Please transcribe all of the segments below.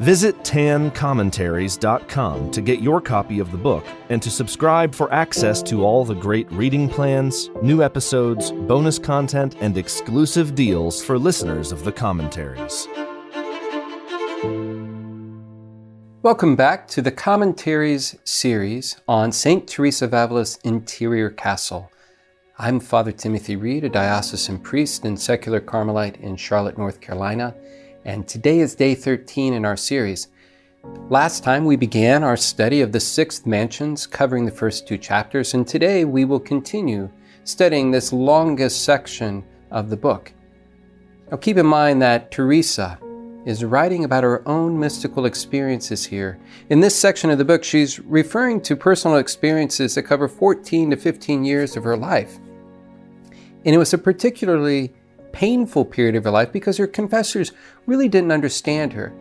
Visit tancommentaries.com to get your copy of the book and to subscribe for access to all the great reading plans, new episodes, bonus content, and exclusive deals for listeners of the commentaries. Welcome back to the Commentaries series on St. Teresa of Avila's interior castle. I'm Father Timothy Reid, a diocesan priest and secular Carmelite in Charlotte, North Carolina and today is day 13 in our series. Last time we began our study of the sixth mansions, covering the first two chapters, and today we will continue studying this longest section of the book. Now keep in mind that Teresa is writing about her own mystical experiences here. In this section of the book, she's referring to personal experiences that cover 14 to 15 years of her life. And it was a particularly painful period of her life because her confessors really didn't understand her.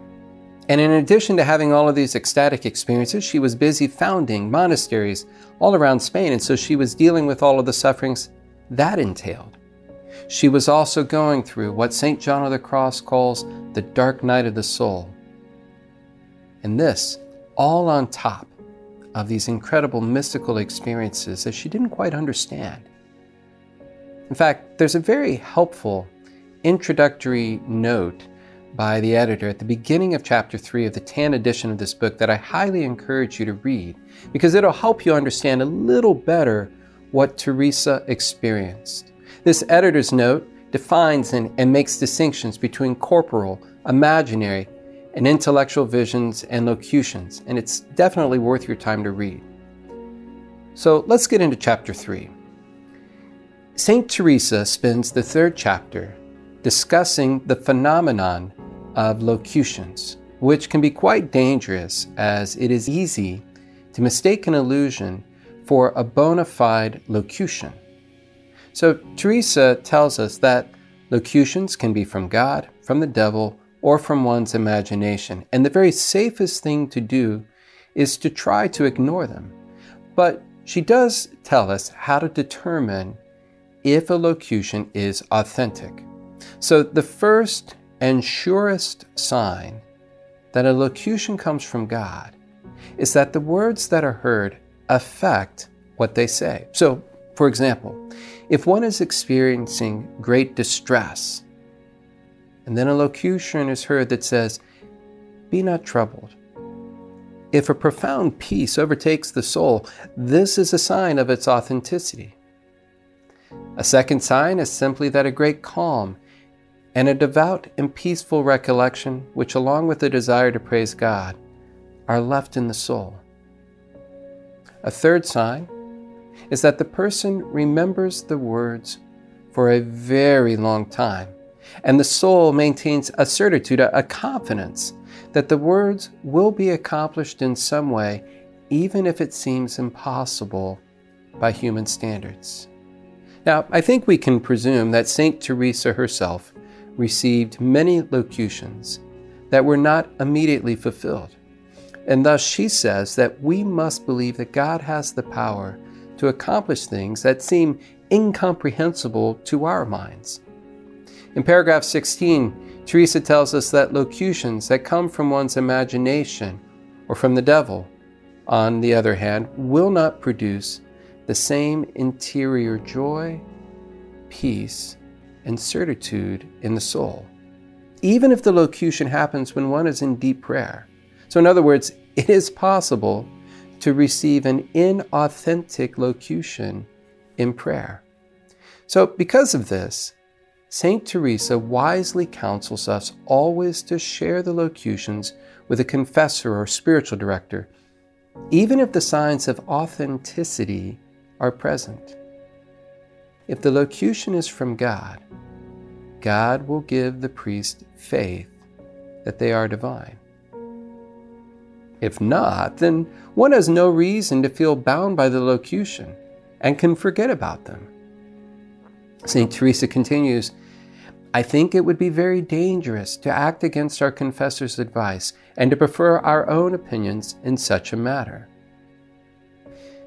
And in addition to having all of these ecstatic experiences, she was busy founding monasteries all around Spain, and so she was dealing with all of the sufferings that entailed. She was also going through what St. John of the Cross calls the dark night of the soul. And this, all on top of these incredible mystical experiences that she didn't quite understand. In fact, there's a very helpful introductory note by the editor at the beginning of chapter 3 of the TAN edition of this book that I highly encourage you to read because it'll help you understand a little better what Teresa experienced. This editor's note defines and, and makes distinctions between corporal, imaginary, and intellectual visions and locutions, and it's definitely worth your time to read. So let's get into chapter 3. St. Teresa spends the third chapter discussing the phenomenon of locutions, which can be quite dangerous as it is easy to mistake an illusion for a bona fide locution. So, Teresa tells us that locutions can be from God, from the devil, or from one's imagination, and the very safest thing to do is to try to ignore them. But she does tell us how to determine if a locution is authentic. So, the first and surest sign that a locution comes from God is that the words that are heard affect what they say. So, for example, if one is experiencing great distress, and then a locution is heard that says, Be not troubled. If a profound peace overtakes the soul, this is a sign of its authenticity. A second sign is simply that a great calm and a devout and peaceful recollection, which, along with the desire to praise God, are left in the soul. A third sign is that the person remembers the words for a very long time, and the soul maintains a certitude, a confidence that the words will be accomplished in some way, even if it seems impossible by human standards. Now, I think we can presume that St. Teresa herself received many locutions that were not immediately fulfilled. And thus she says that we must believe that God has the power to accomplish things that seem incomprehensible to our minds. In paragraph 16, Teresa tells us that locutions that come from one's imagination or from the devil, on the other hand, will not produce the same interior joy, peace, and certitude in the soul, even if the locution happens when one is in deep prayer. So, in other words, it is possible to receive an inauthentic locution in prayer. So, because of this, St. Teresa wisely counsels us always to share the locutions with a confessor or spiritual director, even if the signs of authenticity are present. If the locution is from God, God will give the priest faith that they are divine. If not, then one has no reason to feel bound by the locution and can forget about them. St. Teresa continues I think it would be very dangerous to act against our confessor's advice and to prefer our own opinions in such a matter.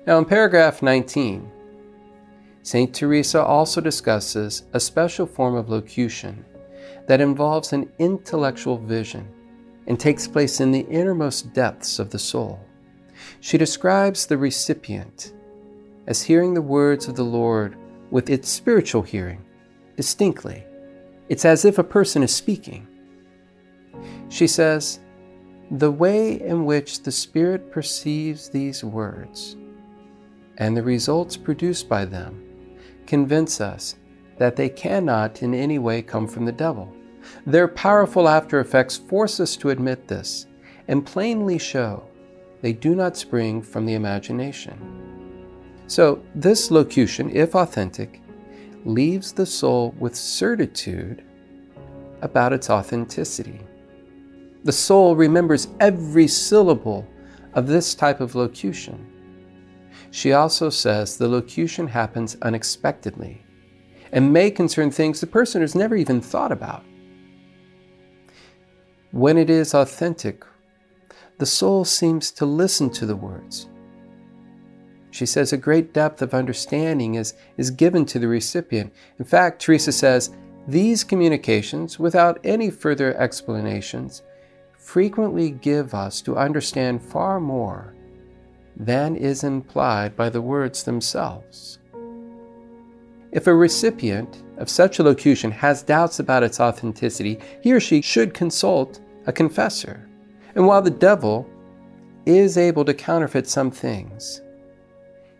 Now, in paragraph 19, St. Teresa also discusses a special form of locution that involves an intellectual vision and takes place in the innermost depths of the soul. She describes the recipient as hearing the words of the Lord with its spiritual hearing distinctly. It's as if a person is speaking. She says, The way in which the Spirit perceives these words and the results produced by them convince us that they cannot in any way come from the devil. Their powerful after effects force us to admit this and plainly show they do not spring from the imagination. So, this locution, if authentic, leaves the soul with certitude about its authenticity. The soul remembers every syllable of this type of locution. She also says the locution happens unexpectedly and may concern things the person has never even thought about. When it is authentic, the soul seems to listen to the words. She says a great depth of understanding is, is given to the recipient. In fact, Teresa says, these communications, without any further explanations, frequently give us to understand far more than is implied by the words themselves. If a recipient of such a locution has doubts about its authenticity, he or she should consult a confessor. And while the devil is able to counterfeit some things,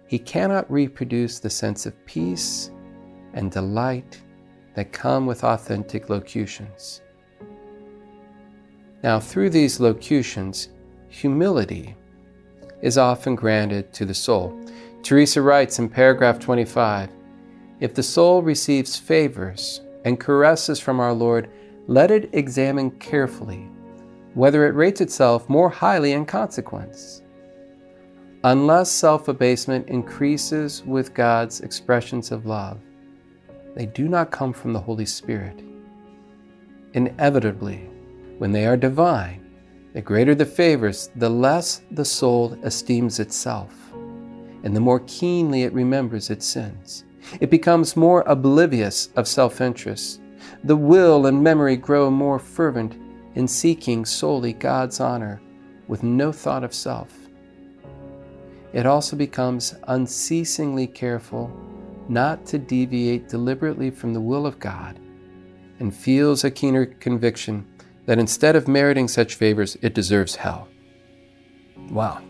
he cannot reproduce the sense of peace and delight that come with authentic locutions. Now, through these locutions, humility is often granted to the soul. Teresa writes in paragraph 25 If the soul receives favors and caresses from our Lord, let it examine carefully whether it rates itself more highly in consequence. Unless self abasement increases with God's expressions of love, they do not come from the Holy Spirit. Inevitably, when they are divine, the greater the favors, the less the soul esteems itself, and the more keenly it remembers its sins. It becomes more oblivious of self interest. The will and memory grow more fervent in seeking solely God's honor with no thought of self. It also becomes unceasingly careful not to deviate deliberately from the will of God and feels a keener conviction that instead of meriting such favors, it deserves hell. Wow.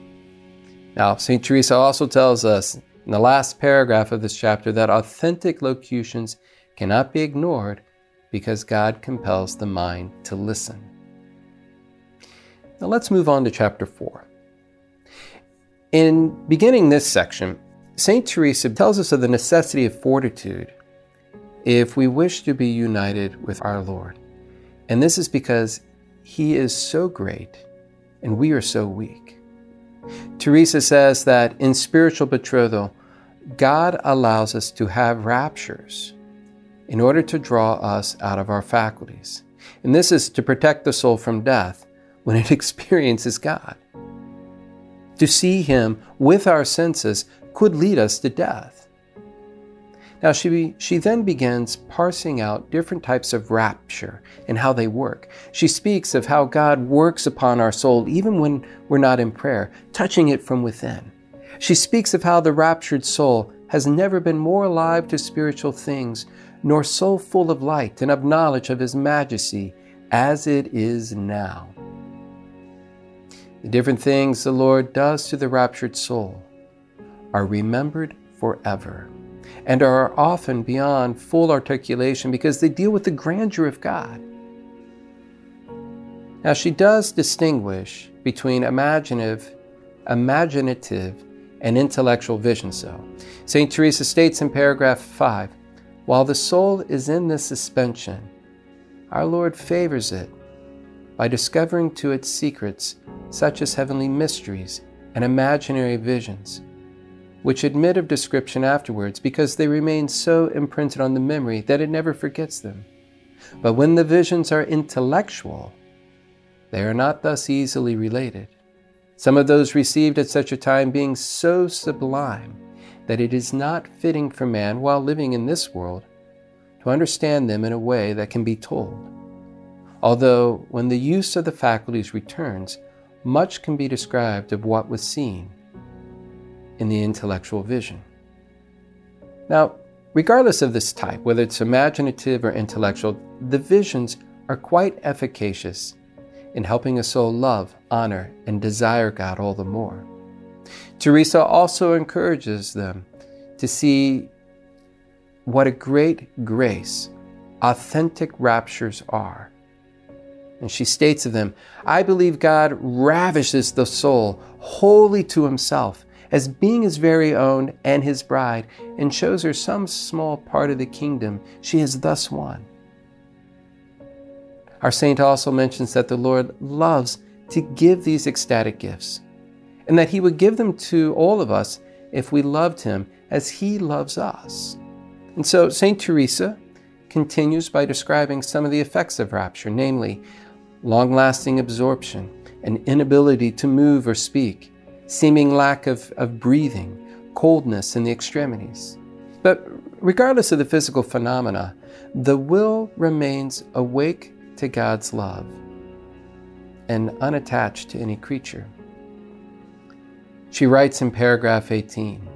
Now, St. Teresa also tells us in the last paragraph of this chapter that authentic locutions cannot be ignored because God compels the mind to listen. Now let's move on to chapter 4. In beginning this section, St. Teresa tells us of the necessity of fortitude if we wish to be united with our Lord. And this is because He is so great and we are so weak. Teresa says that in spiritual betrothal, God allows us to have raptures in order to draw us out of our faculties. And this is to protect the soul from death when it experiences God. To see Him with our senses could lead us to death. Now, she, she then begins parsing out different types of rapture and how they work. She speaks of how God works upon our soul even when we're not in prayer, touching it from within. She speaks of how the raptured soul has never been more alive to spiritual things, nor so full of light and of knowledge of His majesty as it is now. The different things the Lord does to the raptured soul are remembered forever and are often beyond full articulation because they deal with the grandeur of God. Now, she does distinguish between imaginative, imaginative, and intellectual vision. So, St. Teresa states in paragraph 5 While the soul is in this suspension, our Lord favors it by discovering to its secrets such as heavenly mysteries and imaginary visions, which admit of description afterwards because they remain so imprinted on the memory that it never forgets them. But when the visions are intellectual, they are not thus easily related. Some of those received at such a time being so sublime that it is not fitting for man while living in this world to understand them in a way that can be told. Although, when the use of the faculties returns, much can be described of what was seen in the intellectual vision. Now, regardless of this type, whether it's imaginative or intellectual, the visions are quite efficacious in helping a soul love, honor, and desire God all the more. Teresa also encourages them to see what a great grace authentic raptures are and she states of them, I believe God ravishes the soul wholly to himself, as being his very own and his bride, and shows her some small part of the kingdom she has thus won. Our saint also mentions that the Lord loves to give these ecstatic gifts, and that he would give them to all of us if we loved him as he loves us. And so St. Teresa continues by describing some of the effects of rapture, namely long lasting absorption, an inability to move or speak, seeming lack of, of breathing, coldness in the extremities. But regardless of the physical phenomena, the will remains awake to God's love and unattached to any creature. She writes in paragraph 18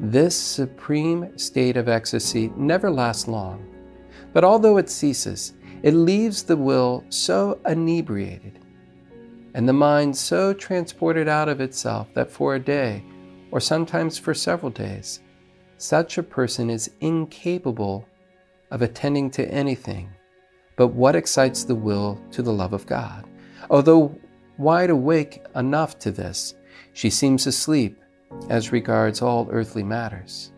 This supreme state of ecstasy never lasts long, but although it ceases, it leaves the will so inebriated and the mind so transported out of itself that for a day, or sometimes for several days, such a person is incapable of attending to anything but what excites the will to the love of God. Although wide awake enough to this, she seems asleep as regards all earthly matters.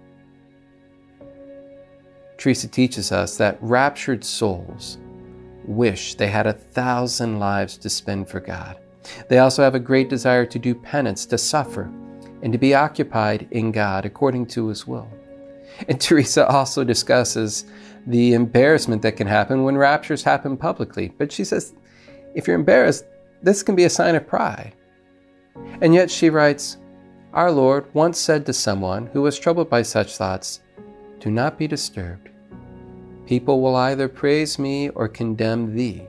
Teresa teaches us that raptured souls wish they had a thousand lives to spend for God. They also have a great desire to do penance, to suffer, and to be occupied in God according to His will. And Teresa also discusses the embarrassment that can happen when raptures happen publicly. But she says, if you're embarrassed, this can be a sign of pride. And yet she writes, Our Lord once said to someone who was troubled by such thoughts, Do not be disturbed. People will either praise me or condemn thee.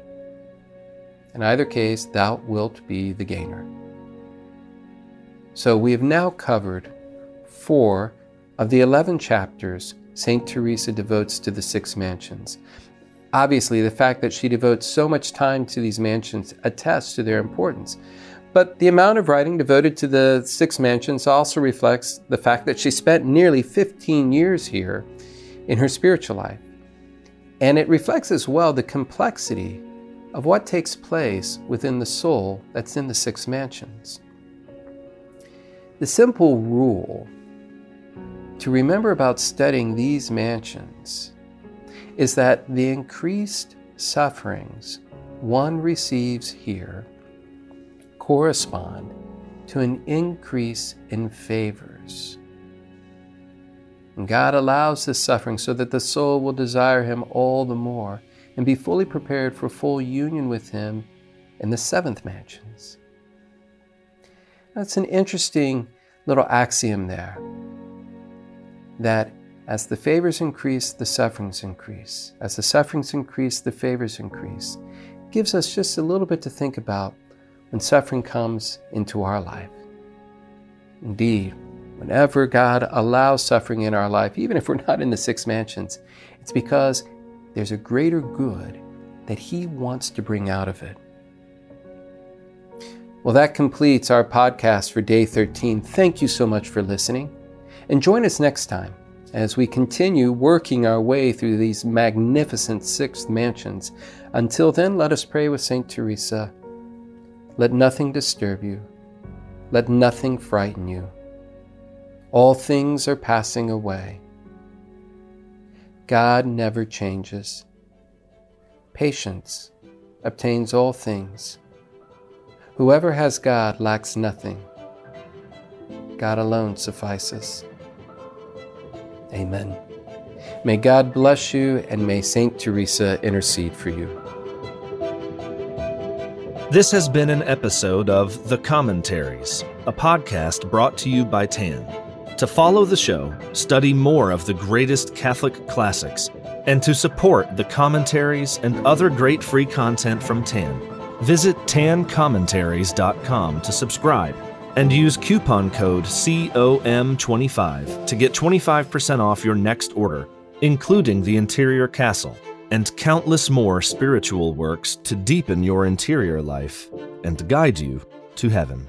In either case, thou wilt be the gainer. So we have now covered four of the 11 chapters St. Teresa devotes to the six mansions. Obviously, the fact that she devotes so much time to these mansions attests to their importance. But the amount of writing devoted to the six mansions also reflects the fact that she spent nearly 15 years here in her spiritual life. And it reflects as well the complexity of what takes place within the soul that's in the six mansions. The simple rule to remember about studying these mansions is that the increased sufferings one receives here correspond to an increase in favors. God allows this suffering so that the soul will desire Him all the more and be fully prepared for full union with Him in the seventh mansions. That's an interesting little axiom there that as the favors increase, the sufferings increase. As the sufferings increase, the favors increase. It gives us just a little bit to think about when suffering comes into our life. Indeed, Whenever God allows suffering in our life, even if we're not in the six mansions, it's because there's a greater good that He wants to bring out of it. Well, that completes our podcast for day 13. Thank you so much for listening. And join us next time as we continue working our way through these magnificent sixth mansions. Until then, let us pray with St. Teresa. Let nothing disturb you, let nothing frighten you. All things are passing away. God never changes. Patience obtains all things. Whoever has God lacks nothing. God alone suffices. Amen. May God bless you and may St. Teresa intercede for you. This has been an episode of The Commentaries, a podcast brought to you by TAN. To follow the show, study more of the greatest Catholic classics, and to support the commentaries and other great free content from TAN, visit tancommentaries.com to subscribe and use coupon code COM25 to get 25% off your next order, including the interior castle and countless more spiritual works to deepen your interior life and guide you to heaven.